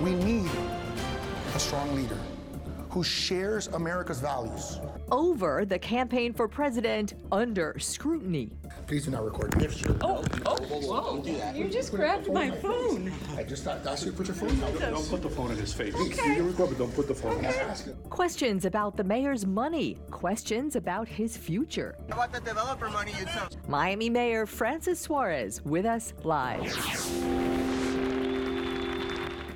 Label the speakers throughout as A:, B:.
A: We need a strong leader who shares America's values.
B: Over the campaign for president under scrutiny.
A: Please do not record.
C: Oh, oh, whoa. You just grabbed my phone.
A: I just asked you to put your phone down.
D: Don't put the phone in his face.
C: Okay.
D: You can record, but don't put the phone in his face.
B: Questions about the mayor's money. Questions about his future.
E: How about the developer money you took?
B: Miami Mayor Francis Suarez with us live.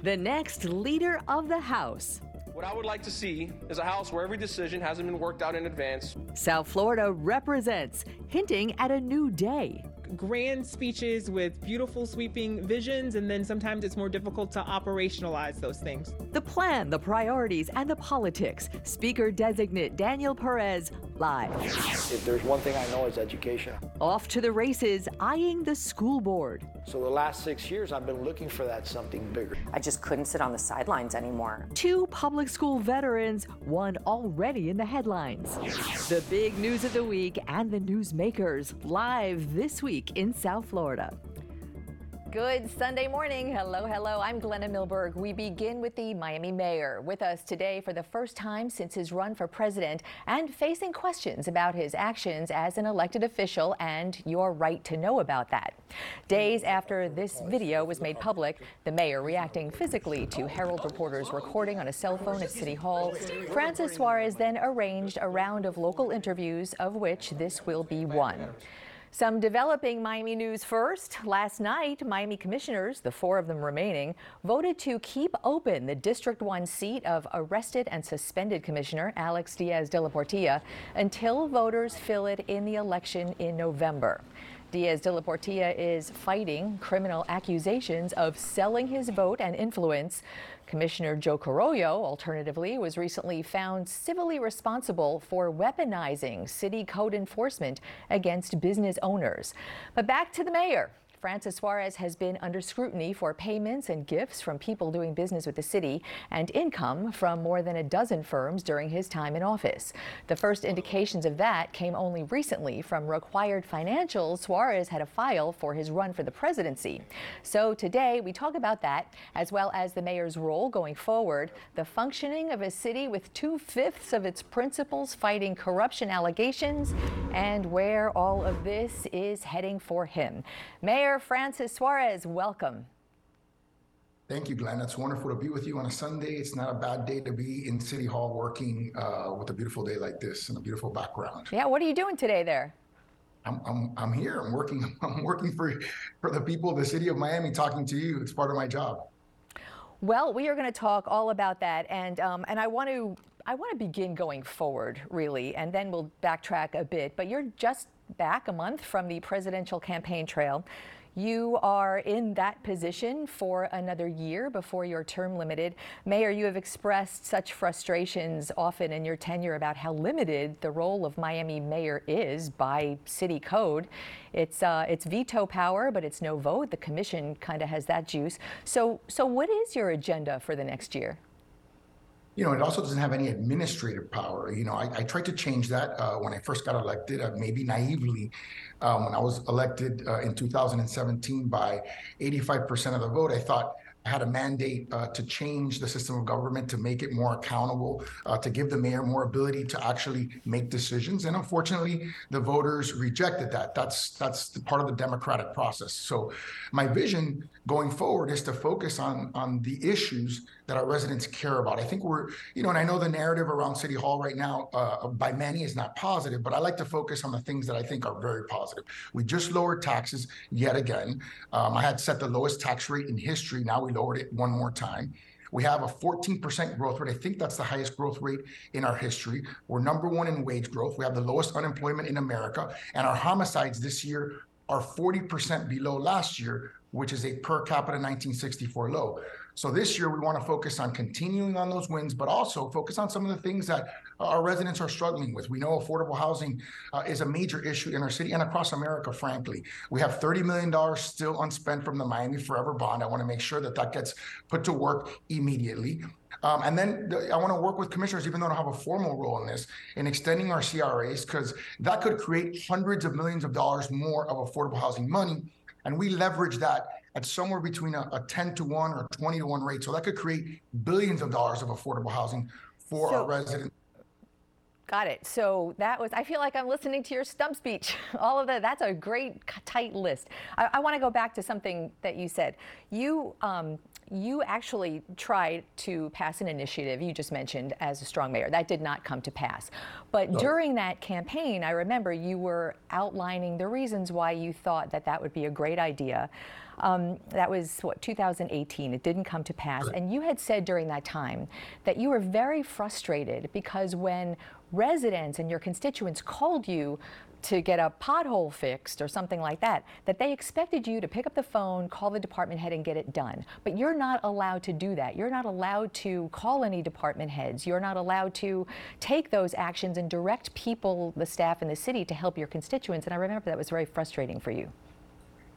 B: The next leader of the House.
F: What I would like to see is a house where every decision hasn't been worked out in advance.
B: South Florida represents, hinting at a new day.
G: grand speeches with beautiful sweeping visions and then sometimes it's more difficult to operationalize those things.
B: The plan, the priorities, and the politics. Speaker designate Daniel Perez live.
H: If there's one thing I know, it's education.
B: Off to the races, eyeing the school board.
H: So the last six years, I've been looking for that something bigger.
I: I just couldn't sit on the sidelines anymore.
B: Two public school veterans, one already in the headlines. The big news of the week and the newsmakers live this week in South Florida.
J: Good Sunday morning. Hello, hello. I'm Glenna Milberg. We begin with the Miami mayor with us today for the first time since his run for president and facing questions about his actions as an elected official and your right to know about that. Days after this video was made public, the mayor reacting physically to Herald reporters recording on a cell phone at City Hall, Francis Suarez then arranged a round of local interviews, of which this will be one. Some developing Miami news first. Last night, Miami commissioners, the four of them remaining, voted to keep open the District 1 seat of arrested and suspended Commissioner Alex Diaz de la Portilla until voters fill it in the election in November. Diaz de la Portilla is fighting criminal accusations of selling his vote and influence. Commissioner Joe Carollo, alternatively, was recently found civilly responsible for weaponizing city code enforcement against business owners. But back to the mayor. Francis Suarez has been under scrutiny for payments and gifts from people doing business with the city and income from more than a dozen firms during his time in office. The first indications of that came only recently from required financials Suarez had a file for his run for the presidency. So today we talk about that as well as the mayor's role going forward, the functioning of a city with two fifths of its principals fighting corruption allegations, and where all of this is heading for him. Mayor Francis Suarez, welcome.
A: Thank you, Glenn. It's wonderful to be with you on a Sunday. It's not a bad day to be in City Hall working uh, with a beautiful day like this and a beautiful background.
J: Yeah, what are you doing today there?
A: I'm, I'm, I'm here. I'm working. I'm working for for the people of the city of Miami. Talking to you. It's part of my job.
J: Well, we are going to talk all about that, and um, and I want to I want to begin going forward, really, and then we'll backtrack a bit. But you're just back a month from the presidential campaign trail. You are in that position for another year before your term limited. Mayor, you have expressed such frustrations often in your tenure about how limited the role of Miami mayor is by city code. It's uh, it's veto power, but it's no vote. The commission kind of has that juice. So so what is your agenda for the next year?
A: You know, it also doesn't have any administrative power. You know, I, I tried to change that uh, when I first got elected, uh, maybe naively, um, when I was elected uh, in 2017 by 85% of the vote. I thought I had a mandate uh, to change the system of government to make it more accountable, uh, to give the mayor more ability to actually make decisions. And unfortunately, the voters rejected that. That's that's part of the democratic process. So, my vision going forward is to focus on on the issues that our residents care about. I think we're, you know, and I know the narrative around City Hall right now uh, by many is not positive, but I like to focus on the things that I think are very positive. We just lowered taxes yet again. Um, I had set the lowest tax rate in history. Now we lowered it one more time. We have a 14% growth rate. I think that's the highest growth rate in our history. We're number one in wage growth. We have the lowest unemployment in America. And our homicides this year are 40% below last year, which is a per capita 1964 low. So this year, we want to focus on continuing on those wins, but also focus on some of the things that our residents are struggling with. We know affordable housing uh, is a major issue in our city and across America, frankly. We have $30 million still unspent from the Miami Forever Bond. I want to make sure that that gets put to work immediately. Um, and then the, I want to work with commissioners, even though I don't have a formal role in this, in extending our CRAs, because that could create hundreds of millions of dollars more of affordable housing money. And we leverage that at somewhere between a, a 10 to 1 or 20 to 1 rate. So that could create billions of dollars of affordable housing for
J: So-
A: our residents.
J: Got it. So that was, I feel like I'm listening to your stump speech. All of that, that's a great tight list. I, I want to go back to something that you said. You, um, you actually tried to pass an initiative you just mentioned as a strong mayor. That did not come to pass. But during that campaign, I remember you were outlining the reasons why you thought that that would be a great idea. Um, that was what 2018. It didn't come to pass, and you had said during that time that you were very frustrated because when residents and your constituents called you to get a pothole fixed or something like that, that they expected you to pick up the phone, call the department head, and get it done. But you're not allowed to do that. You're not allowed to call any department heads. You're not allowed to take those actions and direct people, the staff in the city, to help your constituents. And I remember that was very frustrating for you.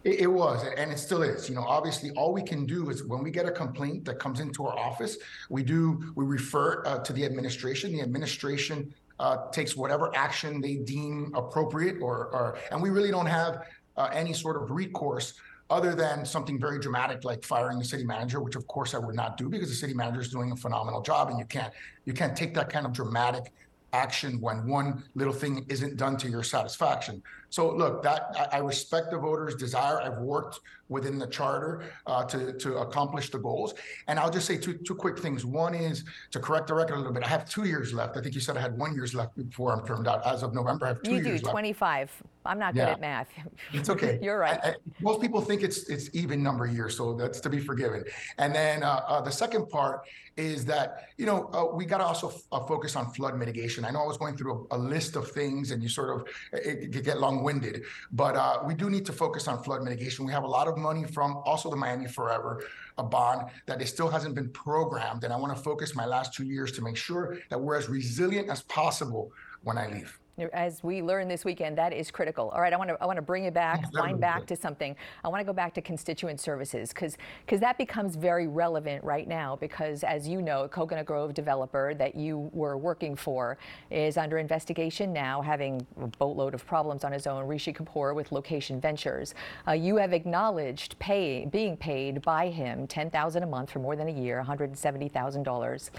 A: It, it was, and it still is. You know, obviously, all we can do is when we get a complaint that comes into our office, we do we refer uh, to the administration. The administration uh, takes whatever action they deem appropriate, or, or and we really don't have uh, any sort of recourse other than something very dramatic like firing the city manager, which of course I would not do because the city manager is doing a phenomenal job, and you can't you can't take that kind of dramatic action when one little thing isn't done to your satisfaction. So look, that I, respect the voters' desire. I've worked within the charter uh, to to accomplish the goals. And I'll just say two two quick things. One is to correct the record a little bit. I have two years left. I think you said I had one year's left before I'm termed out. As of November, I have two
J: You do
A: years left.
J: 25. I'm not good at math.
A: It's okay.
J: You're right.
A: I- I- most people think it's it's even number years, so that's to be forgiven. And then uh, uh, the second part is that you know uh, we got to also f- uh, focus on flood mitigation. I know I was going through a, a list of things, and you sort of it, it could get long-winded, but uh, we do need to focus on flood mitigation. We have a lot of money from also the Miami Forever a bond that it still hasn't been programmed, and I want to focus my last two years to make sure that we're as resilient as possible when I leave.
J: As we learned this weekend, that is critical. All right, I want to I want to bring it back, wind back to something. I want to go back to constituent services because because that becomes very relevant right now because as you know, Coconut Grove developer that you were working for is under investigation now, having a boatload of problems on his own. Rishi Kapoor with Location Ventures. Uh, you have acknowledged pay being paid by him ten thousand a month for more than a year, one hundred seventy thousand dollars,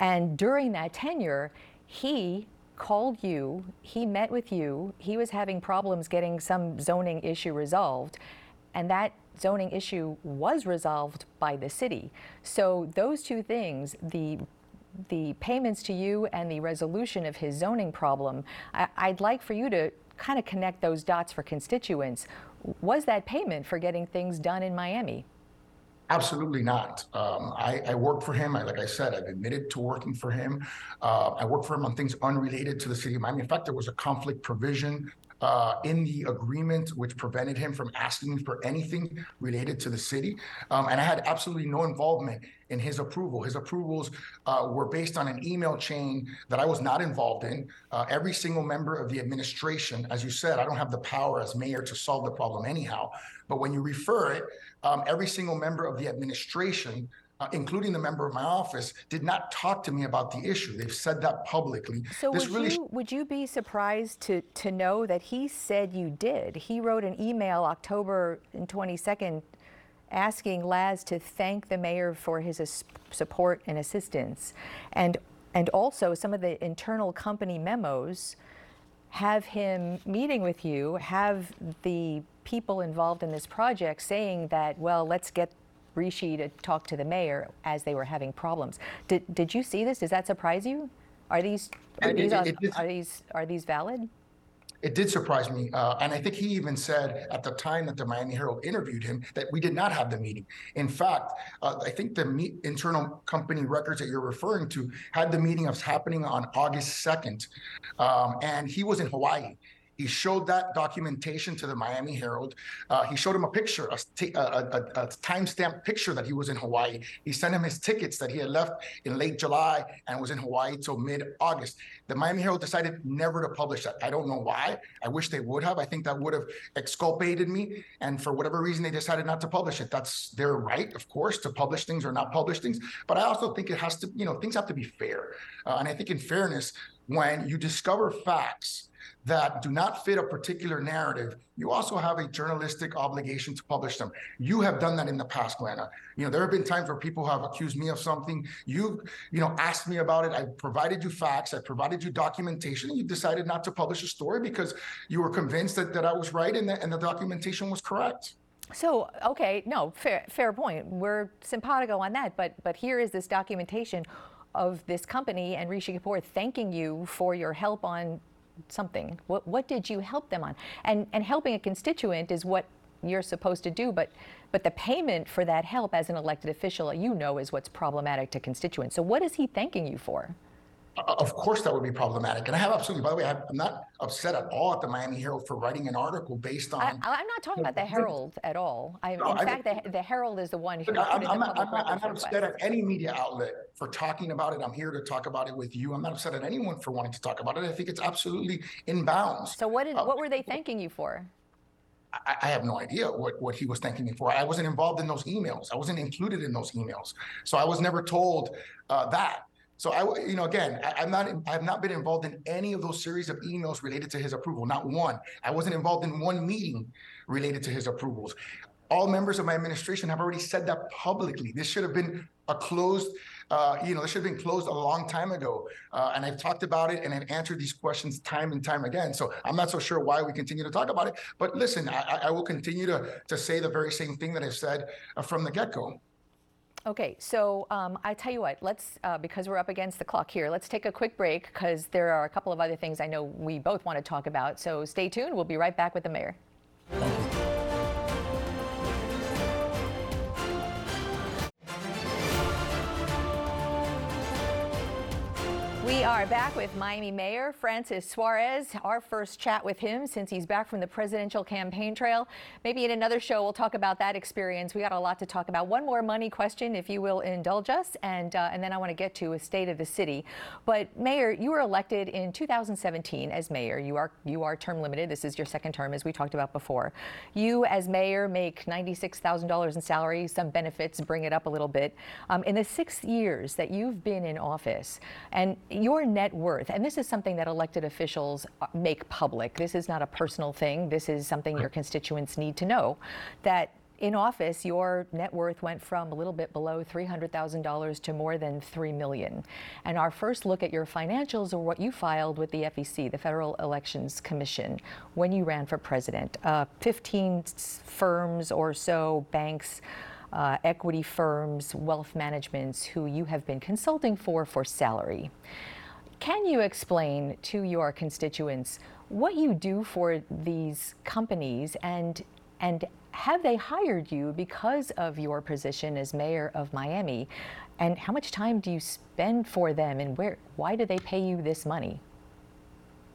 J: and during that tenure, he called you, he met with you, he was having problems getting some zoning issue resolved, and that zoning issue was resolved by the city. So those two things, the the payments to you and the resolution of his zoning problem, I, I'd like for you to kind of connect those dots for constituents. Was that payment for getting things done in Miami?
A: Absolutely not. Um, I, I work for him. I, like I said, I've admitted to working for him. Uh, I work for him on things unrelated to the city of Miami. In fact, there was a conflict provision uh, in the agreement which prevented him from asking me for anything related to the city. Um, and I had absolutely no involvement in his approval. His approvals uh, were based on an email chain that I was not involved in. Uh, every single member of the administration, as you said, I don't have the power as mayor to solve the problem anyhow. But when you refer it, um, every single member of the administration, uh, including the member of my office, did not talk to me about the issue. They've said that publicly.
J: So
A: this
J: would
A: really
J: you would you be surprised to to know that he said you did? He wrote an email October 22nd asking Laz to thank the mayor for his support and assistance. And and also some of the internal company memos have him meeting with you, have the people involved in this project saying that, well, let's get Rishi to talk to the mayor as they were having problems. Did, did you see this? Does that surprise you? Are these are
A: It-
J: these
A: it-
J: are,
A: it
J: are these are these valid?
A: It did surprise me. Uh, and I think he even said at the time that the Miami Herald interviewed him that we did not have the meeting. In fact, uh, I think the meet, internal company records that you're referring to had the meeting of happening on August 2nd. Um, and he was in Hawaii. He showed that documentation to the Miami Herald. Uh, he showed him a picture, a, sta- a, a, a timestamped picture that he was in Hawaii. He sent him his tickets that he had left in late July and was in Hawaii till mid-August. The Miami Herald decided never to publish that. I don't know why. I wish they would have. I think that would have exculpated me. And for whatever reason, they decided not to publish it. That's their right, of course, to publish things or not publish things. But I also think it has to, you know, things have to be fair. Uh, and I think in fairness, when you discover facts that do not fit a particular narrative, you also have a journalistic obligation to publish them. You have done that in the past, Glenna. You know, there have been times where people have accused me of something. You've, you know, asked me about it. I provided you facts. I provided you documentation. And you decided not to publish a story because you were convinced that, that I was right and, that, and the documentation was correct.
J: So, okay, no, fair, fair point. We're simpatico on that, but but here is this documentation of this company and Rishi Kapoor thanking you for your help on something. What what did you help them on? And and helping a constituent is what you're supposed to do, but but the payment for that help as an elected official, you know, is what's problematic to constituents. So what is he thanking you for?
A: Of course, that would be problematic. And I have absolutely, by the way, I'm not upset at all at the Miami Herald for writing an article based on.
J: I, am not talking about the Herald at all. I,
A: No,
J: in
A: I-
J: fact, the, the Herald is the one who
A: I'm, I'm not, I'm not, I'm not upset at any media outlet for talking about it. I'm here to talk about it with you. I'm not upset at anyone for wanting to talk about it. I think it's absolutely in bounds.
J: So what did
A: Uh,
J: what were they thanking you for?
A: I, I have no idea what, what he was thanking me for. I wasn't involved in those emails. I wasn't included in those emails. So I was never told uh, that. So I, you know, again, I, I'm not, I have not been involved in any of those series of emails related to his approval. Not one. I wasn't involved in one meeting related to his approvals. All members of my administration have already said that publicly. This should have been a closed, uh, you know, this should have been closed a long time ago. Uh, and I've talked about it and I've answered these questions time and time again. So I'm not so sure why we continue to talk about it. But listen, I, I- I will continue to to say the very same thing that I've said uh, from the get go.
J: Okay, so um, I tell you what, let's, uh, because we're up against the clock here, let's take a quick break because there are a couple of other things I know we both want to talk about. So stay tuned. We'll be right back with the mayor. We are back with Miami Mayor Francis Suarez. Our first chat with him since he's back from the presidential campaign trail. Maybe in another show we'll talk about that experience. We got a lot to talk about. One more money question, if you will indulge us, and uh, and then I want to get to a state of the city. But Mayor, you were elected in 2017 as mayor. You are you are term limited. This is your second term, as we talked about before. You, as mayor, make $96,000 in salary. Some benefits bring it up a little bit. Um, in the six years that you've been in office, and your net worth, and this is something that elected officials uh, make public. This is not a personal thing. This is something your constituents need to know. That in office, your net worth went from a little bit below $300,000 to more than 3 million. And our first look at your financials are what you filed with the FEC, the Federal Elections Commission, when you ran for president. Uh, 15 s- firms or so, banks, uh, equity firms, wealth managements who you have been consulting for for salary. Can you explain to your constituents what you do for these companies and and have they hired you because of your position as mayor of Miami? And how much time do you spend for them and where why do they pay you this money?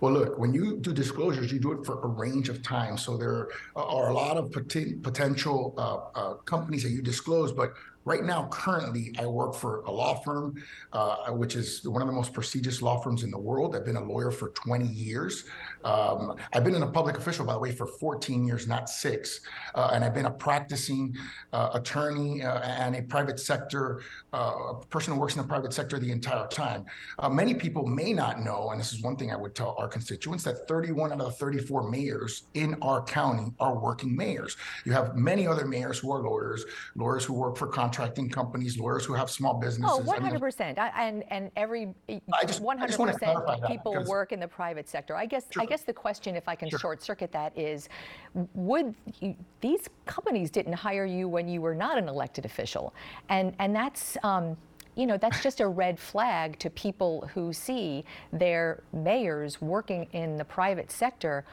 A: Well, look, when you do disclosures, you do it for a range of time. So there are a lot of poten- potential uh, uh, companies that you disclose, but right now, currently, I work for a law firm, uh, which is one of the most prestigious law firms in the world. I've been a lawyer for 20 years. Um, I've been in a public official, by the way, for 14 years, not six. Uh, and I've been a practicing uh, attorney uh, and a private sector uh, person who works in the private sector the entire time. Uh, many people may not know, and this is one thing I would tell our constituents, that 31 out of the 34 mayors in our county are working mayors. You have many other mayors who are lawyers, lawyers who work for contracting companies, lawyers who have small businesses.
J: Oh, 100%. I, and and every
A: I just- I just wanna
J: 100% people
A: because-
J: work in the private sector. I guess I guess the question if I can
A: Sure.
J: short circuit that is would you, these companies didn't hire you when you were not an elected official. And and that's um, you know, that's just a red flag to people who see their mayors working in the private sector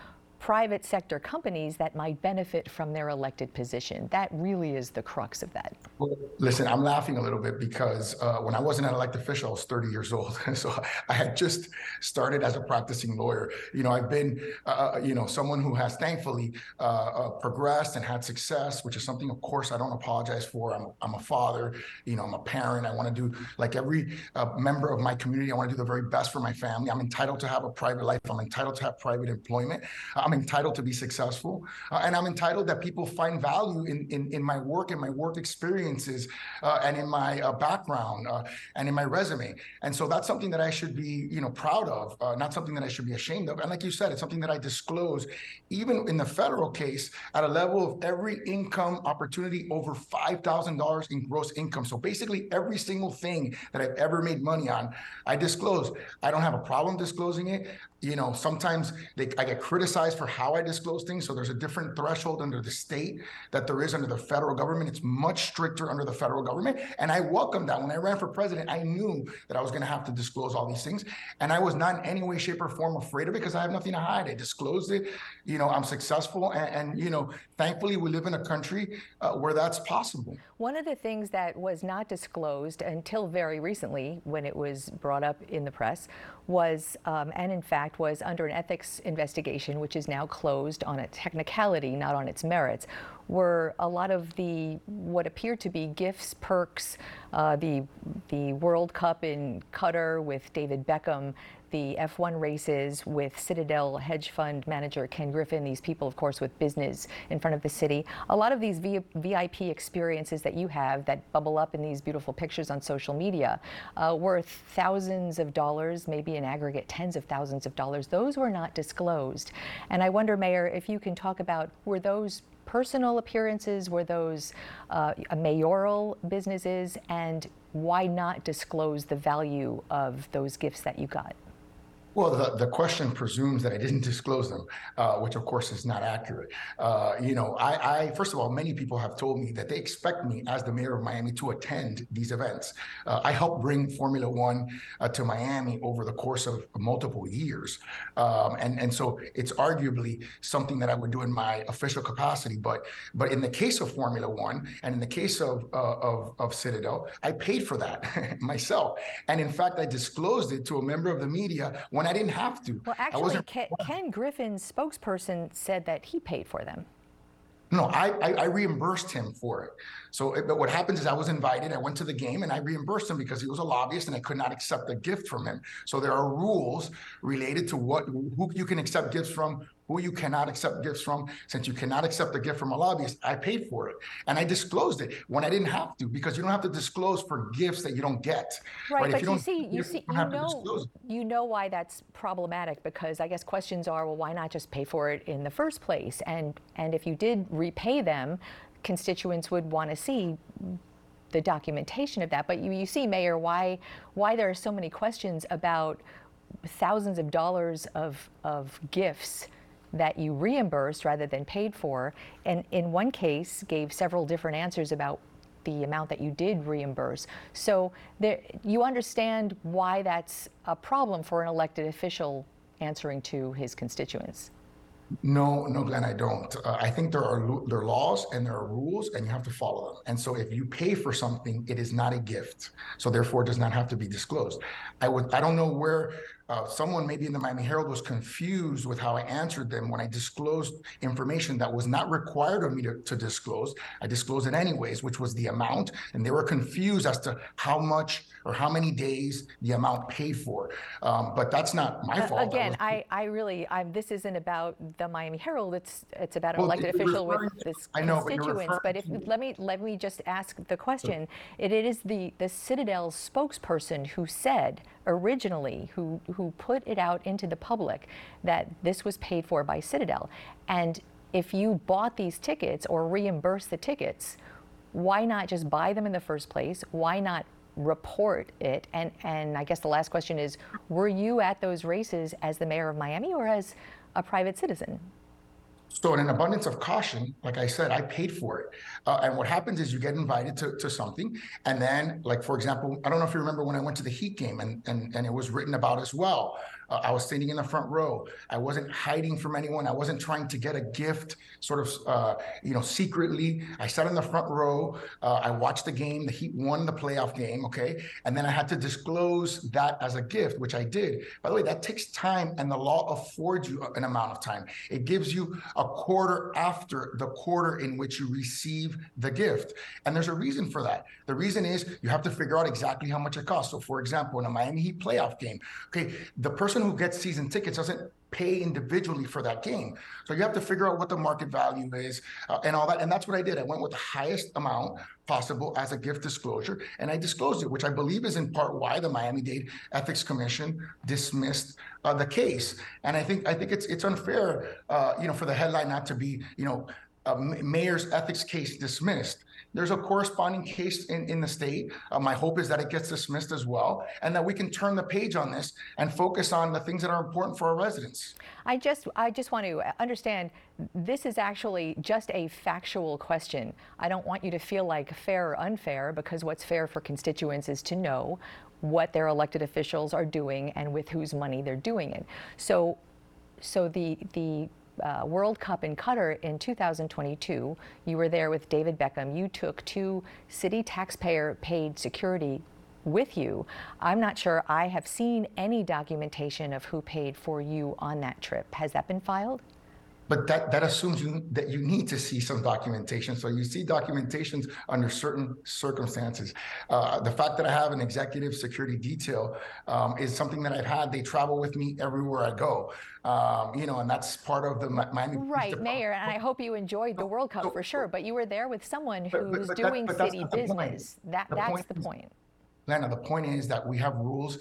J: private sector companies that might benefit from their elected position. That really is the crux of that.
A: Well, listen, I'm laughing a little bit because uh, when I wasn't an elected official, I was 30 years old. so I had just started as a practicing lawyer. You know, I've been, uh, you know, someone who has thankfully uh, uh, progressed and had success, which is something, of course, I don't apologize for. I'm, I'm a father, you know, I'm a parent. I want to do, like every uh, member of my community, I want to do the very best for my family. I'm entitled to have a private life. I'm entitled to have private employment. I'm entitled to be successful, uh, and I'm entitled that people find value in in, in my work and my work experiences uh, and in my uh, background uh, and in my resume. And so that's something that I should be, you know, proud of, uh, not something that I should be ashamed of. And like you said, it's something that I disclose, even in the federal case, at a level of every income opportunity over five thousand dollars in gross income. So basically, every single thing that I've ever made money on, I disclose. I don't have a problem disclosing it you know, sometimes they, I get criticized for how I disclose things. So there's a different threshold under the state that there is under the federal government. It's much stricter under the federal government. And I welcome that. When I ran for president, I knew that I was going to have to disclose all these things. And I was not in any way, shape, or form afraid of it because I have nothing to hide. I disclosed it. You know, I'm successful. And, and you know, thankfully, we live in a country uh, where that's possible.
J: One of the things that was not disclosed until very recently, when it was brought up in the press, was, um, and in fact was under an ethics investigation, which is now closed on a technicality, not on its merits, were a lot of the what appeared to be gifts, perks, uh, the the World Cup in Qatar with David Beckham, the F1 races with Citadel hedge fund manager Ken Griffin, these people, of course, with business in front of the city. A lot of these VIP experiences that you have that bubble up in these beautiful pictures on social media uh, worth thousands of dollars, maybe in aggregate tens of thousands of dollars. Those were not disclosed. And I wonder, Mayor, if you can talk about were those personal appearances? Were those uh, mayoral businesses? And why not disclose the value of those gifts that you got?
A: Well, the, the question presumes that I didn't disclose them, uh, which of course is not accurate. Uh, you know, I, I, first of all, many people have told me that they expect me as the mayor of Miami to attend these events. Uh, I helped bring Formula One uh, to Miami over the course of multiple years, um, and and so it's arguably something that I would do in my official capacity. But but in the case of Formula One and in the case of uh, of, of Citadel, I paid for that myself, and in fact, I disclosed it to a member of the media when I didn't have to.
J: Well, actually, Ken, Ken Griffin's spokesperson said that he paid for them.
A: No, I, I, I reimbursed him for it. So, it, but what happens is I was invited. I went to the game and I reimbursed him because he was a lobbyist and I could not accept a gift from him. So there are rules related to what who you can accept gifts from, who you cannot accept gifts from. Since you cannot accept a gift from a lobbyist, I paid for it and I disclosed it when I didn't have to because you don't have to disclose for gifts that you don't get.
J: Right, right? but you, you see, you see, you know, you know why that's problematic because I guess questions are, well, why not just pay for it in the first place? And and if you did repay them, constituents would want to see the documentation of that. But you, you see, Mayor, why why there are so many questions about thousands of dollars of of gifts that you reimbursed rather than paid for, and in one case gave several different answers about the amount that you did reimburse. So there, you understand why that's a problem for an elected official answering to his constituents.
A: No, no, Glenn, I don't. Uh, I think there are there are laws and there are rules, and you have to follow them. And so, if you pay for something, it is not a gift. So, therefore, it does not have to be disclosed. I would. I don't know where uh, someone maybe in the Miami Herald was confused with how I answered them when I disclosed information that was not required of me to, to disclose. I disclosed it anyways, which was the amount, and they were confused as to how much or how many days the amount paid for. Um, but that's not my fault.
J: Uh, again, was- I, I really, I, this isn't about the Miami Herald. It's it's about an well, elected official with this I know, constituents. But, but if let me let me just ask the question. It, it is the the Citadel spokesperson who said originally who, who put it out into the public that this was paid for by Citadel. And if you bought these tickets or reimbursed the tickets, why not just buy them in the first place? Why not report it? And, and I guess the last question is were you at those races as the mayor of Miami or as a private citizen?
A: So, in an abundance of caution, like I said, I paid for it. Uh, and what happens is you get invited to, to something. And then, like, for example, I don't know if you remember when I went to the Heat game and, and, and it was written about as well. Uh, I was sitting in the front row. I wasn't hiding from anyone. I wasn't trying to get a gift sort of, uh, you know, secretly. I sat in the front row. Uh, I watched the game. The Heat won the playoff game. Okay. And then I had to disclose that as a gift, which I did. By the way, that takes time and the law affords you an amount of time. It gives you a quarter after the quarter in which you receive the gift. And there's a reason for that. The reason is you have to figure out exactly how much it costs. So, for example, in a Miami Heat playoff game, okay, the person person who gets season tickets doesn't pay individually for that game. So you have to figure out what the market value is uh, and all that. And that's what I did. I went with the highest amount possible as a gift disclosure, and I disclosed it, which I believe is in part why the Miami-Dade Ethics Commission dismissed uh, the case. And I think I think it's it's unfair, uh, you know, for the headline not to be, you know, mayor's ethics case dismissed. There's a corresponding case in, in the state. Uh, my hope is that it gets dismissed as well, and that we can turn the page on this and focus on the things that are important for our residents.
J: I just, I just want to understand. This is actually just a factual question. I don't want you to feel like fair or unfair, because what's fair for constituents is to know what their elected officials are doing and with whose money they're doing it. So, so the the uh, World Cup in Qatar in 2022. You were there with David Beckham. You took two city taxpayer paid security with you. I'm not sure I have seen any documentation of who paid for you on that trip. Has that been filed?
A: But that that assumes you that you need to see some documentation. So you see documentations under certain circumstances. Uh, the fact that I have an executive security detail um, is something that I've had. They travel with me everywhere I go. Um, you know, and that's part of the Miami.
J: Right, Mayor, and I hope you enjoyed the World Cup so, for sure. But you were there with someone who's but, but, doing that, city business. That the that's the point.
A: Lana, the point is that we have rules,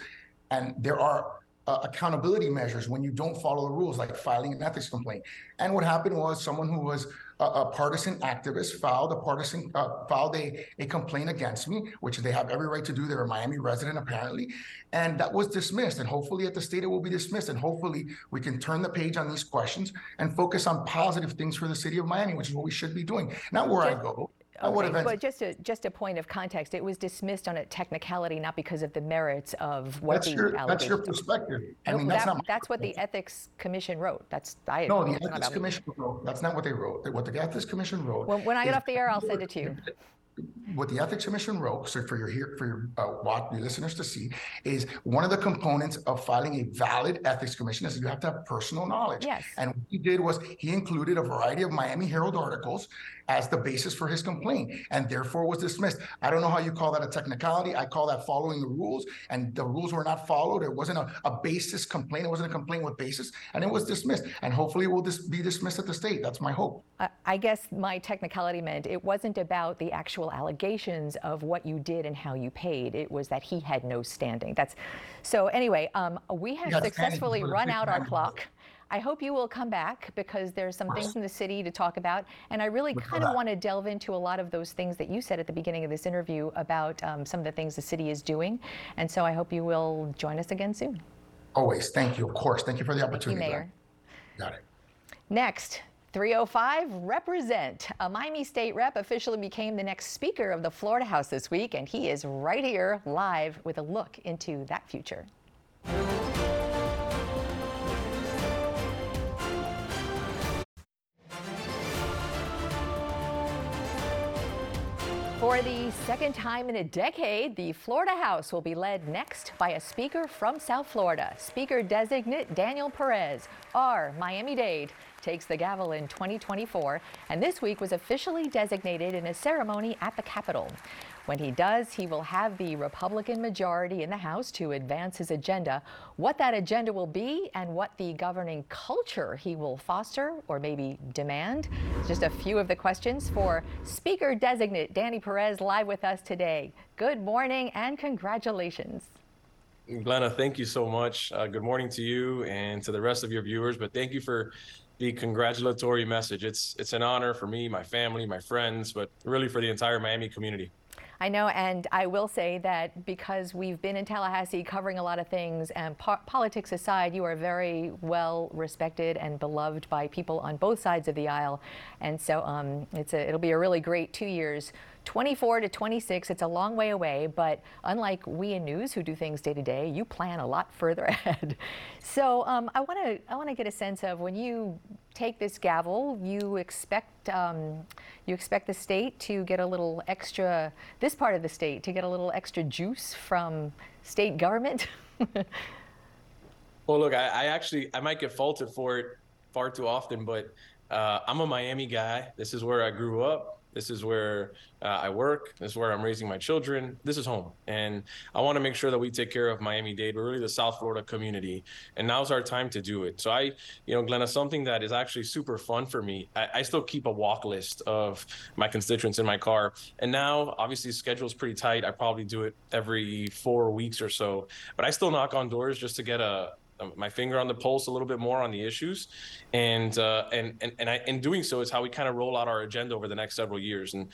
A: and there are uh, accountability measures when you don't follow the rules, like filing an ethics complaint. And what happened was someone who was a, a partisan activist filed a partisan uh, filed a, a complaint against me, which they have every right to do. They're a Miami resident apparently, and that was dismissed. And hopefully, at the state, it will be dismissed. And hopefully, we can turn the page on these questions and focus on positive things for the city of Miami, which is what we should be doing, not where I go.
J: Okay, but just a just a point of context, it was dismissed on a technicality, not because of the merits of what
A: that's
J: the
A: your, That's your perspective. I mean, that's
J: that,
A: not.
J: That's what the ethics commission wrote. That's I.
A: No, the ethics commission wrote. That's not what they wrote. What the ethics commission wrote.
J: When, when I get off the air, I'll send it to you
A: what the ethics commission wrote so for your here for your uh, watch, your listeners to see is one of the components of filing a valid ethics commission is you have to have personal knowledge
J: yes
A: and what he did was he included a variety of miami herald articles as the basis for his complaint and therefore was dismissed i don't know how you call that a technicality i call that following the rules and the rules were not followed it wasn't a, a basis complaint it wasn't a complaint with basis and it was dismissed and hopefully it will dis- be dismissed at the state that's my hope
J: I guess my technicality meant it wasn't about the actual allegations of what you did and how you paid. It was that he had no standing. That's so. Anyway, um, we have successfully run out our clock. I hope you will come back because there's some things in the city to talk about. And I really kind of want to delve into a lot of those things that you said at the beginning of this interview about um, some of the things the city is doing. And so I hope you will join us again soon.
A: Always. Thank you. Of course. Thank you for the opportunity.
J: Thank you, Mayor.
A: Got it.
J: Next, 305 Represent. A Miami State rep officially became the next Speaker of the Florida House this week, and he is right here live with a look into that future. For the second time in a decade, the Florida House will be led next by a speaker from South Florida. Speaker designate Daniel Perez, our Miami Dade, takes the gavel in 2024 and this week was officially designated in a ceremony at the Capitol. When he does, he will have the Republican majority in the House to advance his agenda. What that agenda will be and what the governing culture he will foster or maybe demand. Just a few of the questions for Speaker designate Danny Perez live with us today. Good morning and congratulations.
F: Glenna, thank you so much. Uh, good morning to you and to the rest of your viewers, but thank you for the congratulatory message. It's it's an honor for me, my family, my friends, but really for the entire Miami community.
J: I know, and I will say that because we've been in Tallahassee covering a lot of things, and po politics aside, you are very well respected and beloved by people on both sides of the aisle, and so um, it's a, it'll be a really great two years 24 to 26, it's a long way away, but unlike we in news who do things day to day, you plan a lot further ahead. So um, I want to I want to get a sense of when you take this gavel, you expect um, you expect the state to get a little extra, this part of the state to get a little extra juice from state government.
F: well, look, I, I actually I might get faulted for it far too often, but uh, I'm a Miami guy. This is where I grew up This is where uh, I work. This is where I'm raising my children. This is home. And I want to make sure that we take care of Miami Dade, but really the South Florida community. And now's our time to do it. So I, you know, Glenna, something that is actually super fun for me. I, I still keep a walk list of my constituents in my car. And now, obviously, the schedule is pretty tight. I probably do it every four weeks or so. But I still knock on doors just to get a, my finger on the pulse a little bit more on the issues, and uh, and and and I, in doing so is how we kind of roll out our agenda over the next several years. And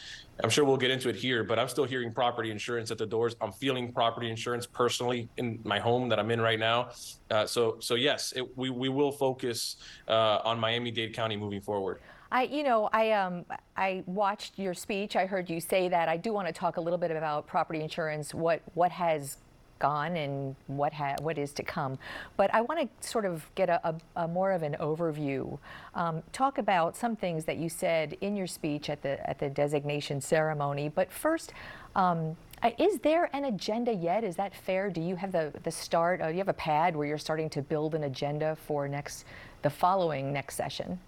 F: I'm sure we'll get into it here, but I'm still hearing property insurance at the doors. I'm feeling property insurance personally in my home that I'm in right now. Uh, so so yes, it, we we will focus uh, on Miami-Dade County moving forward.
J: I, you know, I um, I watched your speech. I heard you say that. I do want to talk a little bit about property insurance. What what has gone and what ha- what is to come. But I want to sort of get a, a, a more of an overview. Um, talk about some things that you said in your speech at the at the designation ceremony. But first. Um, is there an agenda yet? Is that fair? Do you have the the start? Uh, you have a pad where you're starting to build an agenda for next, the following next session?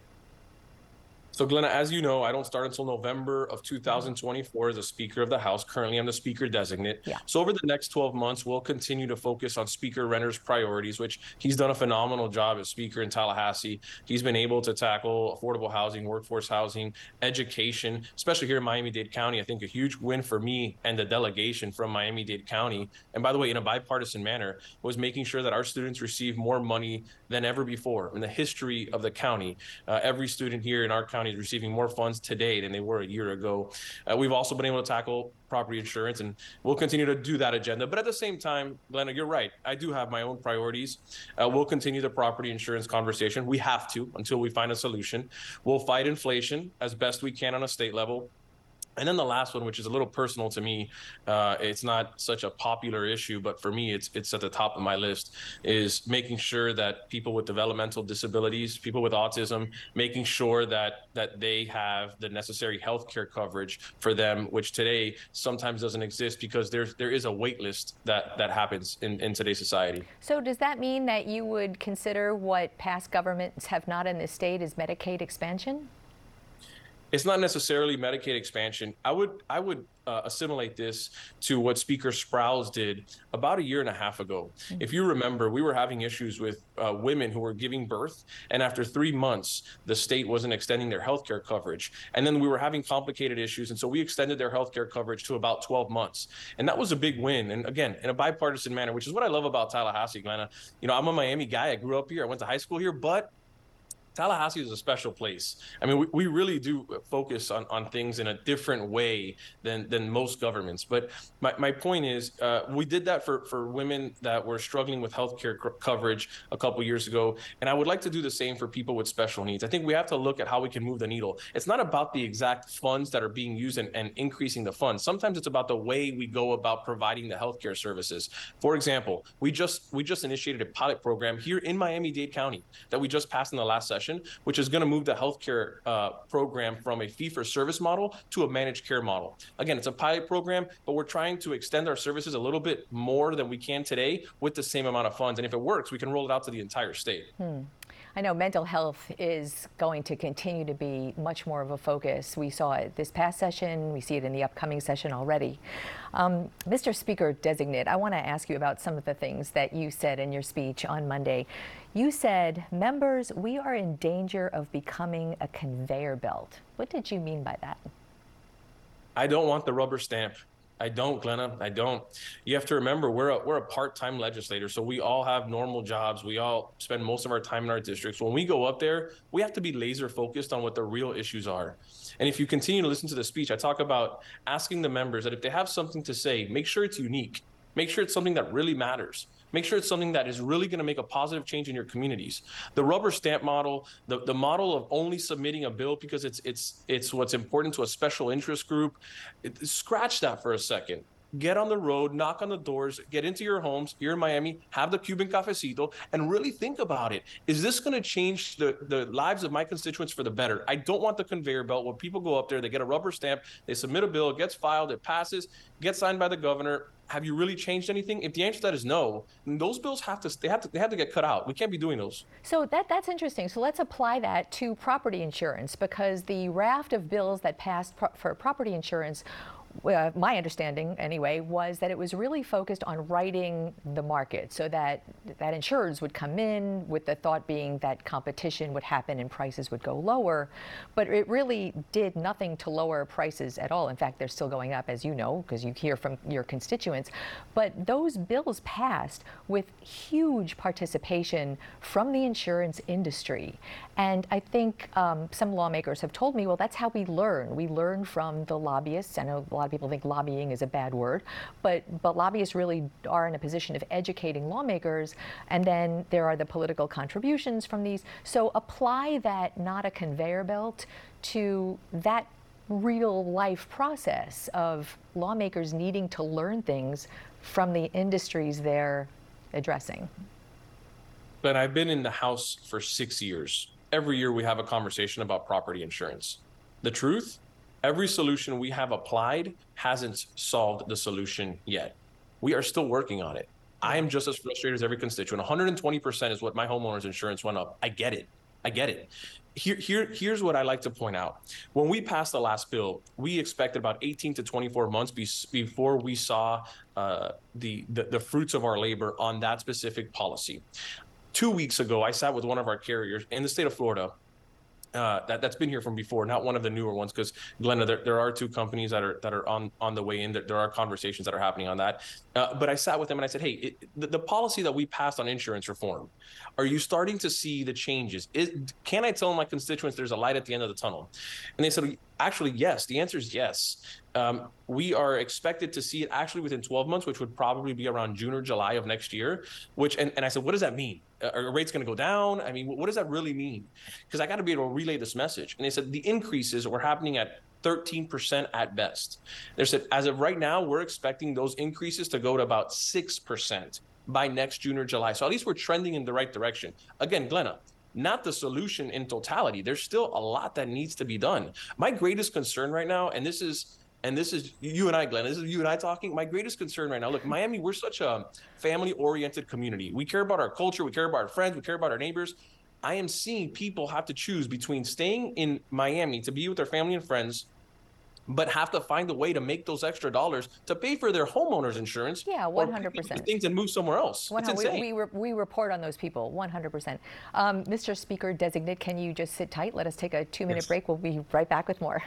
F: So, Glenna, as you know, I don't start until November of 2024 as a Speaker of the House. Currently, I'm the Speaker designate.
J: Yeah.
F: So, over the next 12 months, we'll continue to focus on Speaker Renner's priorities, which he's done a phenomenal job as Speaker in Tallahassee. He's been able to tackle affordable housing, workforce housing, education, especially here in Miami Dade County. I think a huge win for me and the delegation from Miami Dade County, and by the way, in a bipartisan manner, was making sure that our students receive more money than ever before in the history of the county. Uh, every student here in our county is receiving more funds today than they were a year ago. Uh, we've also been able to tackle property insurance, and we'll continue to do that agenda. But at the same time, Glenna, you're right. I do have my own priorities. Uh, we'll continue the property insurance conversation. We have to until we find a solution. We'll fight inflation as best we can on a state level. And then the last one, which is a little personal to me, uh, it's not such a popular issue, but for me, it's it's at the top of my list. Is making sure that people with developmental disabilities, people with autism, making sure that that they have the necessary health care coverage for them, which today sometimes doesn't exist because there's there is a wait list that that happens in in today's society.
J: So does that mean that you would consider what past governments have not in this state is Medicaid expansion?
F: It's not necessarily Medicaid expansion. I would I would uh, assimilate this to what Speaker Sprowls did about a year and a half ago. Mm-hmm. If you remember, we were having issues with uh, women who were giving birth, and after three months, the state wasn't extending their health care coverage. And then we were having complicated issues, and so we extended their health care coverage to about 12 months. And that was a big win. And again, in a bipartisan manner, which is what I love about Tallahassee, Glenna. You know, I'm a Miami guy. I grew up here. I went to high school here, but Tallahassee is a special place. I mean, we, we really do focus on, on things in a different way than, than most governments. But my, my point is, uh, we did that for, for women that were struggling with healthcare c- coverage a couple years ago. And I would like to do the same for people with special needs. I think we have to look at how we can move the needle. It's not about the exact funds that are being used and, and increasing the funds. Sometimes it's about the way we go about providing the healthcare services. For example, we just we just initiated a pilot program here in Miami-Dade County that we just passed in the last session which is going to move the healthcare uh, program from a fee for service model to a managed care model. Again, it's a pilot program, but we're trying to extend our services a little bit more than we can today with the same amount of funds. And if it works, we can roll it out to the entire state.
J: Hmm. I know mental health is going to continue to be much more of a focus. We saw it this past session, we see it in the upcoming session already. Um, Mr. Speaker designate, I want to ask you about some of the things that you said in your speech on Monday. You said, members, we are in danger of becoming a conveyor belt. What did you mean by that?
F: I don't want the rubber stamp. I don't, Glenna. I don't. You have to remember we're a, we're a part-time legislator, so we all have normal jobs. We all spend most of our time in our districts. When we go up there, we have to be laser focused on what the real issues are. And if you continue to listen to the speech, I talk about asking the members that if they have something to say, make sure it's unique. Make sure it's something that really matters. Make sure it's something that is really going to make a positive change in your communities. The rubber stamp model, the, the model of only submitting a bill because it's it's it's what's important to a special interest group, it, scratch that for a second get on the road, knock on the doors, get into your homes here in Miami, have the Cuban cafecito, and really think about it. Is this going to change the, the lives of my constituents for the better? I don't want the conveyor belt where people go up there, they get a rubber stamp, they submit a bill, it gets filed, it passes, gets signed by the governor, have you really changed anything? If the answer to that is no, then those bills have to they have to they have to get cut out. We can't be doing those.
J: So that that's interesting. So let's apply that to property insurance because the raft of bills that passed pro- for property insurance uh, my understanding anyway was that it was really focused on righting the market so that that insurers would come in with the thought being that competition would happen and prices would go lower. But it really did nothing to lower prices at all. In fact they're still going up as you know because you hear from your constituents. But those bills passed with huge participation from the insurance industry. And I think um, some lawmakers have told me well that's how we learn. We learn from the lobbyists. Know a lot of people think lobbying is a bad word, but but lobbyists really are in a position of educating lawmakers, and then there are the political contributions from these. So apply that not a conveyor belt to that real life process of lawmakers needing to learn things from the industries they're addressing.
F: But I've been in the House for six years. Every year we have a conversation about property insurance. The truth every solution we have applied hasn't solved the solution yet. We are still working on it. I am just as frustrated as every constituent. 120% is what my homeowner's insurance went up. I get it. I get it. Here, here, here's what I like to point out. When we passed the last bill, we expected about 18 to 24 months be, before we saw uh, the, the the fruits of our labor on that specific policy. Two weeks ago, I sat with one of our carriers in the state of Florida uh, that that's been here from before, not one of the newer ones. Because Glenna, there, there are two companies that are that are on on the way in. There, there are conversations that are happening on that. Uh, but I sat with them and I said, hey, it, the, the, policy that we passed on insurance reform, are you starting to see the changes? Is, can I tell my constituents there's a light at the end of the tunnel? And they said, actually, yes. The answer is yes. Um, we are expected to see it actually within 12 months, which would probably be around June or July of next year. Which and, and I said, what does that mean? Are rates going to go down? I mean, what does that really mean? Because I got to be able to relay this message. And they said the increases were happening at 13% at best. They said, as of right now, we're expecting those increases to go to about 6% by next June or July. So at least we're trending in the right direction. Again, Glenna, not the solution in totality. There's still a lot that needs to be done. My greatest concern right now, and this is and this is you and I, Glenn. This is you and I talking. My greatest concern right now. Look, Miami, we're such a family-oriented community. We care about our culture. We care about our friends. We care about our neighbors. I am seeing people have to choose between staying in Miami to be with their family and friends but have to find a way to make those extra dollars to pay for their homeowners insurance.
J: Yeah, 100%.
F: Things and move somewhere else. It's insane.
J: We, we, we, report on those people, 100%. Um, Mr. Speaker designate, can you just sit tight? Let us take a two minute yes. break. We'll be right back with more.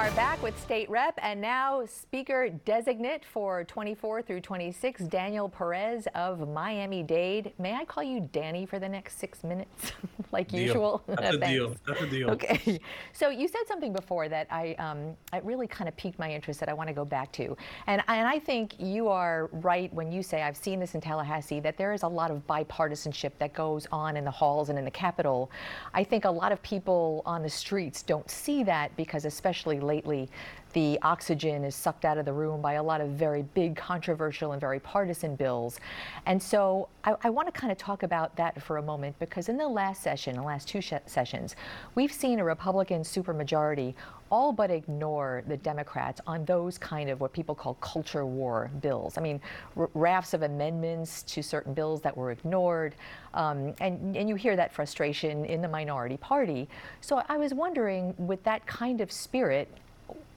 J: Are back with State Rep and now Speaker Designate for 24 through 26, Daniel Perez of Miami Dade. May I call you Danny for the next six minutes, like
F: deal.
J: usual?
F: That's a deal. That's a deal.
J: Okay. So you said something before that I, um, it really kind of piqued my interest that I want to go back to, and and I think you are right when you say I've seen this in Tallahassee that there is a lot of bipartisanship that goes on in the halls and in the Capitol. I think a lot of people on the streets don't see that because especially lately, the oxygen is sucked out of the room by a lot of very big, controversial, and very partisan bills. And so I, I want to kind of talk about that for a moment because in the last session, the last two sessions, we've seen a Republican supermajority all but ignore the Democrats on those kind of what people call culture war bills. I mean, rafts of amendments to certain bills that were ignored. Um, and, and you hear that frustration in the minority party. So I was wondering, with that kind of spirit,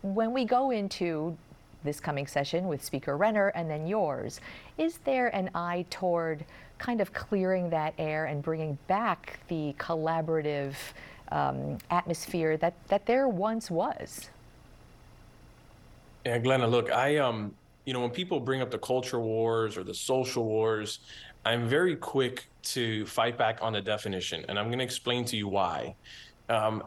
J: when we go into this coming session with Speaker Renner and then yours, is there an eye toward kind of clearing that air and bringing back the collaborative um, atmosphere that, that there once was?
F: Yeah, Glenna, look, I um, you know, when people bring up the culture wars or the social wars, I'm very quick to fight back on the definition, and I'm going to explain to you why. Um,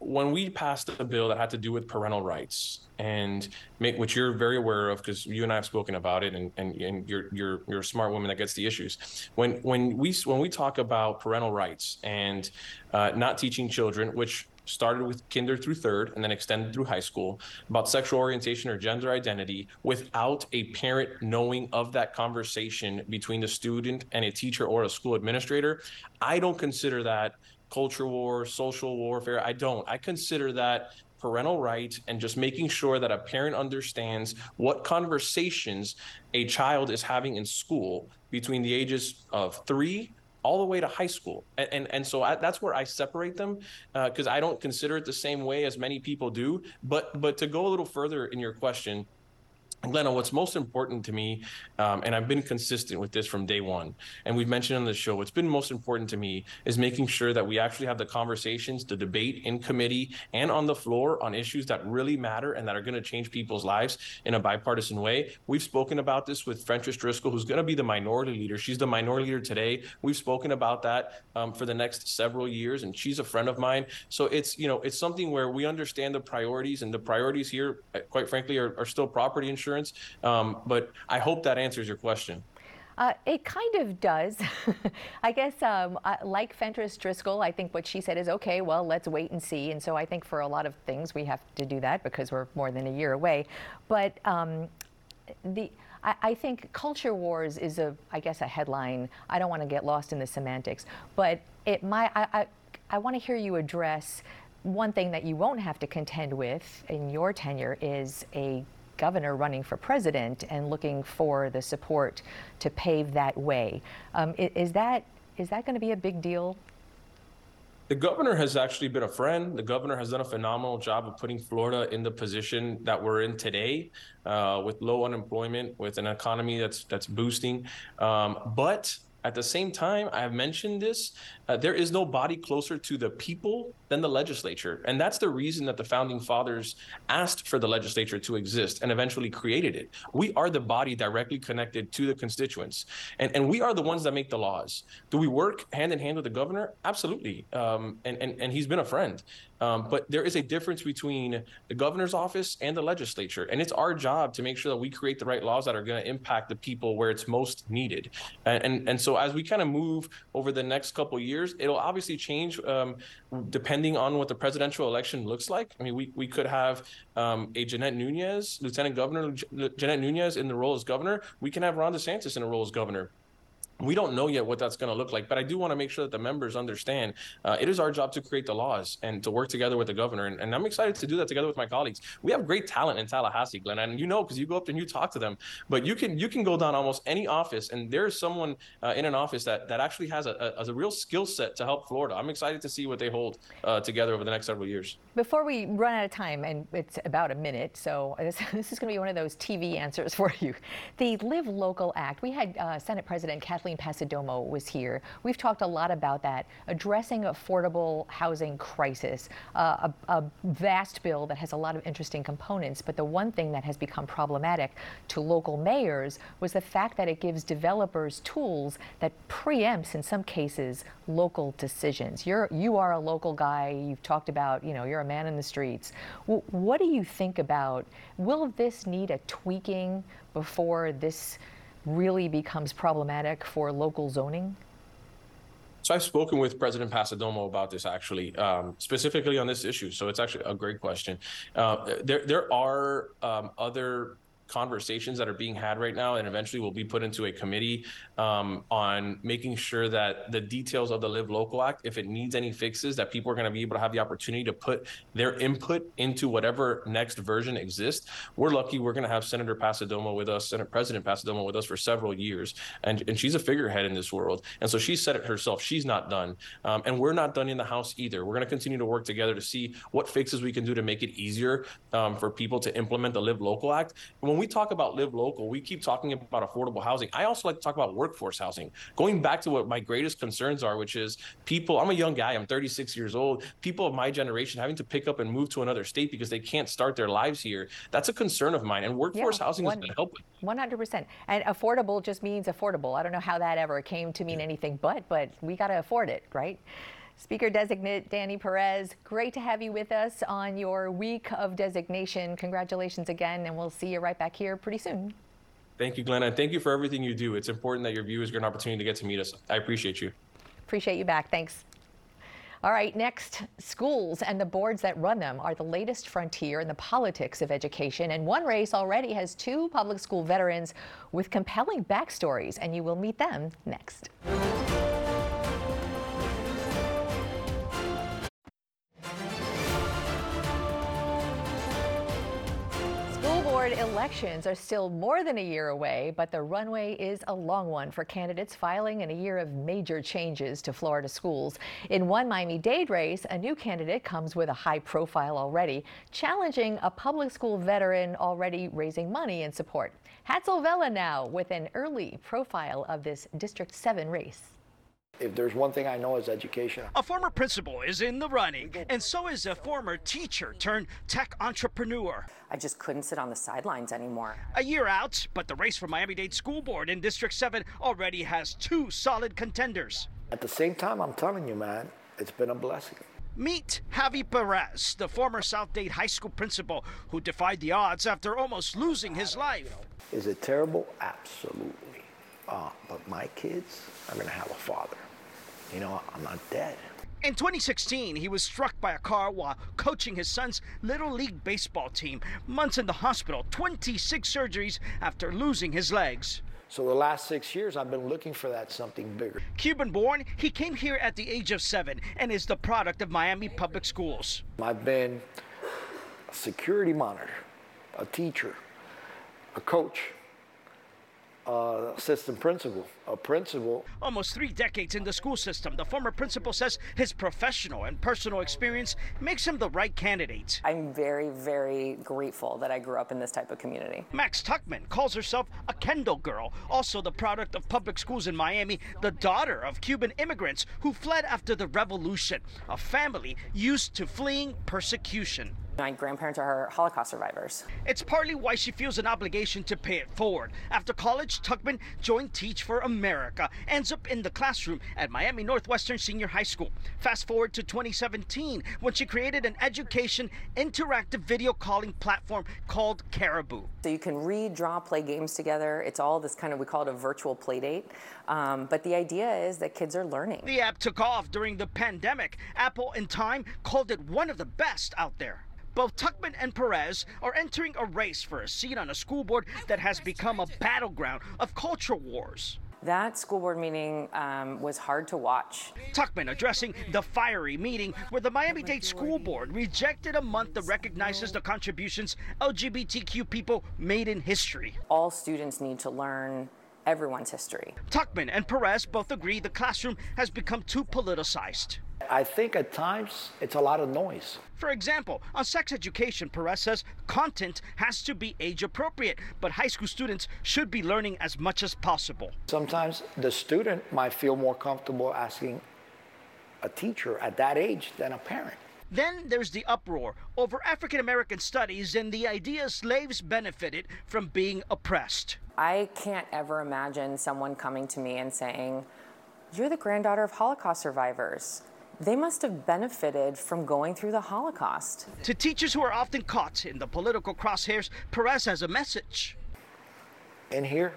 F: when we passed a bill that had to do with parental rights and make, which you're very aware of because you and I have spoken about it and, and, and you're, you're, you're a smart woman that gets the issues. When, when we, when we talk about parental rights and uh, not teaching children, which started with kinder through third and then extended through high school about sexual orientation or gender identity without a parent knowing of that conversation between the student and a teacher or a school administrator, I don't consider that culture war, social warfare. I don't. I consider that parental right and just making sure that a parent understands what conversations a child is having in school between the ages of three all the way to high school and and, and so I, that's where i separate them because uh, i don't consider it the same way as many people do but but to go a little further in your question Glenna, what's most important to me, um, and I've been consistent with this from day one, and we've mentioned on the show, what's been most important to me is making sure that we actually have the conversations, the debate in committee and on the floor on issues that really matter and that are going to change people's lives in a bipartisan way. We've spoken about this with Fentrice Driskell, who's going to be the minority leader. She's the minority leader today. We've spoken about that um, for the next several years, and she's a friend of mine. So it's you know it's something where we understand the priorities, and the priorities here, quite frankly, are, are still property insurance insurance. Um, but I hope that answers your question.
J: Uh, it kind of does. I guess, um, like Fentrice Driskell, I think what she said is okay, well, let's wait and see. And so I think for a lot of things, we have to do that because we're more than a year away. But um, the. I, I think culture wars is a, I guess, a headline. I don't want to get lost in the semantics, but it my I, I, I want to hear you address one thing that you won't have to contend with in your tenure is a governor running for president and looking for the support to pave that way. Um, is that is that going to be a big deal?
F: The governor has actually been a friend. The governor has done a phenomenal job of putting Florida in the position that we're in today, uh, with low unemployment, with an economy that's that's boosting. Um, but at the same time, I have mentioned this, uh, there is no body closer to the people than the legislature. And that's the reason that the founding fathers asked for the legislature to exist and eventually created it. We are the body directly connected to the constituents. And, and we are the ones that make the laws. Do we work hand in hand with the governor? Absolutely. Um, and, and, and he's been a friend. Um, but there is a difference between the governor's office and the legislature. And it's our job to make sure that we create the right laws that are going to impact the people where it's most needed. And, and, and so as we kind of move over the next couple years, it'll obviously change um, depending on what the presidential election looks like. I mean, we, we could have um, a Jeanette Nunez, Lieutenant Governor Jeanette Nunez in the role as governor. We can have Ron DeSantis in a role as governor we don't know yet what that's going to look like, but I do want to make sure that the members understand uh, it is our job to create the laws and to work together with the governor. And, and, I'm excited to do that together with my colleagues. We have great talent in Tallahassee, Glenn, and you know because you go up there and you talk to them. But you can you can go down almost any office, and there is someone uh, in an office that that actually has a, a, a real skill set to help Florida. I'm excited to see what they hold uh, together over the next several years.
J: Before we run out of time, and it's about a minute, so this, this is going to be one of those TV answers for you. The Live Local Act. We had uh, Senate President Kathleen Passidomo was here. We've talked a lot about that, addressing affordable housing crisis, uh, a, a vast bill that has a lot of interesting components. But the one thing that has become problematic to local mayors was the fact that it gives developers tools that preempts, in some cases, local decisions. You're you are a local guy. You've talked about you know you're a man in the streets. W- what do you think about? Will this need a tweaking before this? Really becomes problematic for local zoning?
F: So I've spoken with President Passidomo about this actually, um, specifically on this issue. So it's actually a great question. Uh, there, there are um, other conversations that are being had right now and eventually will be put into a committee um, on making sure that the details of the live local act if it needs any fixes that people are going to be able to have the opportunity to put their input into whatever next version exists. We're lucky we're going to have senator passidomo with us senate president passidomo with us for several years and, and she's a figurehead in this world and so she said it herself she's not done. Um, and we're not done in the house either. We're going to continue to work together to see what fixes we can do to make it easier um, for people to implement the live local act. When we talk about live local, we keep talking about affordable housing. I also like to talk about workforce housing. Going back to what my greatest concerns are, which is people, I'm a young guy, I'm 36 years old, people of my generation having to pick up and move to another state because they can't start their lives here. That's a concern of mine. And workforce yeah, housing one, is going to help with
J: 100%. And affordable just means affordable. I don't know how that ever came to mean anything but, but we got to afford it, right? Speaker designate Danny Perez, great to have you with us on your week of designation. Congratulations again, and we'll see you right back here pretty soon.
F: Thank you, Glenna, and thank you for everything you do. It's important that your viewers get an opportunity to get to meet us. I appreciate you.
J: Appreciate you back. Thanks. All right, next, schools and the boards that run them are the latest frontier in the politics of education. And one race already has two public school veterans with compelling backstories, and you will meet them next. Elections are still more than a year away, but the runway is a long one for candidates filing in a year of major changes to Florida schools. In one Miami Dade race, a new candidate comes with a high profile already, challenging a public school veteran already raising money in support. Hatzel Vera now with an early profile of this District 7 race.
H: If there's one thing I know is education.
K: A former principal is in the running, and so is a former teacher turned tech entrepreneur.
I: I just couldn't sit on the sidelines anymore.
K: A year out, but the race for Miami Dade School Board in District 7 already has two solid contenders.
H: At the same time, I'm telling you, man, it's been a blessing.
K: Meet Javi Perez, the former South Dade High School principal who defied the odds after almost losing his life.
H: Is it terrible? Absolutely. Uh, but my kids are going to have a father. You know, I'm not dead.
K: In 2016, he was struck by a car while coaching his son's Little League baseball team. Months in the hospital, 26 surgeries after losing his legs.
H: So the last six years, I've been looking for that something bigger.
K: Cuban born, he came here at the age of seven and is the product of Miami Public Schools.
H: I've been a security monitor, a teacher, a coach, uh, assistant principal, a principal.
K: Almost three decades in the school system, the former principal says his professional and personal experience makes him the right candidate.
I: I'm very, very grateful that I grew up in this type of community.
K: Max Tuckman calls herself a Kendall girl, also the product of public schools in Miami, the daughter of Cuban immigrants who fled after the revolution, a family used to fleeing persecution.
I: My grandparents are Holocaust survivors.
K: It's partly why she feels an obligation to pay it forward. After college, Tuckman joined Teach for America, ends up in the classroom at Miami Northwestern Senior High School. Fast forward to 2017 when she created an education interactive video calling platform called Caribu.
I: So you can read, draw, play games together. It's all this kind of, we call it a virtual play date. Um, but the idea is that kids are learning.
K: The app took off during the pandemic. Apple in Time called it one of the best out there. Both Tuckman and Perez are entering a race for a seat on a school board that has become a battleground of culture wars.
I: That school board meeting um, was hard to watch.
K: Tuckman addressing the fiery meeting where the Miami Dade School Board rejected a month that recognizes the contributions LGBTQ people made in history.
I: All students need to learn everyone's history.
K: Tuckman and Perez both agree the classroom has become too politicized.
H: I think at times it's a lot of noise.
K: For example, on sex education, Perez says content has to be age appropriate, but high school students should be learning as much as possible.
H: Sometimes the student might feel more comfortable asking a teacher at that age than a parent.
K: Then there's the uproar over African American studies and the idea slaves benefited from being oppressed.
I: I can't ever imagine someone coming to me and saying, You're the granddaughter of Holocaust survivors. They must have benefited from going through the Holocaust.
K: To teachers who are often caught in the political crosshairs, Perez has a message.
H: In here,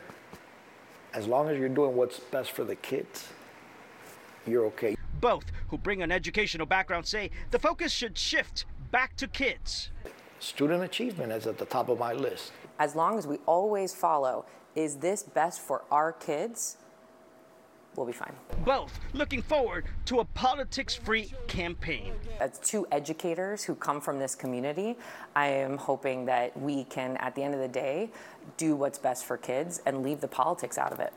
H: as long as you're doing what's best for the kids, you're okay.
K: Both, who bring an educational background, say the focus should shift back to kids.
H: Student achievement is at the top of my list.
I: As long as we always follow, is this best for our kids? We'll be fine.
K: Both looking forward to a politics free campaign.
I: As two educators who come from this community, I am hoping that we can, at the end of the day, do what's best for kids and leave the politics out of it.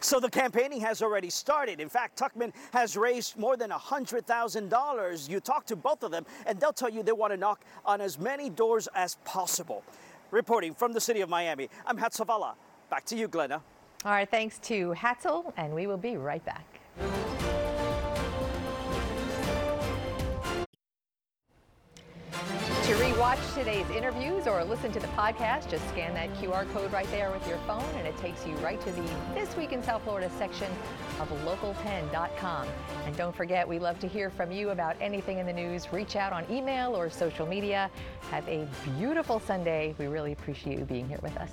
K: So the campaigning has already started. In fact, Tuckman has raised more than $100,000. You talk to both of them, and they'll tell you they want to knock on as many doors as possible. Reporting from the city of Miami, I'm Hatzel Vera. Back to you, Glenna.
J: All right, thanks to Hatzel, and we will be right back. To rewatch today's interviews or listen to the podcast, just scan that QR code right there with your phone, and it takes you right to the This Week in South Florida section of local10.com. And don't forget, we love to hear from you about anything in the news. Reach out on email or social media. Have a beautiful Sunday. We really appreciate you being here with us.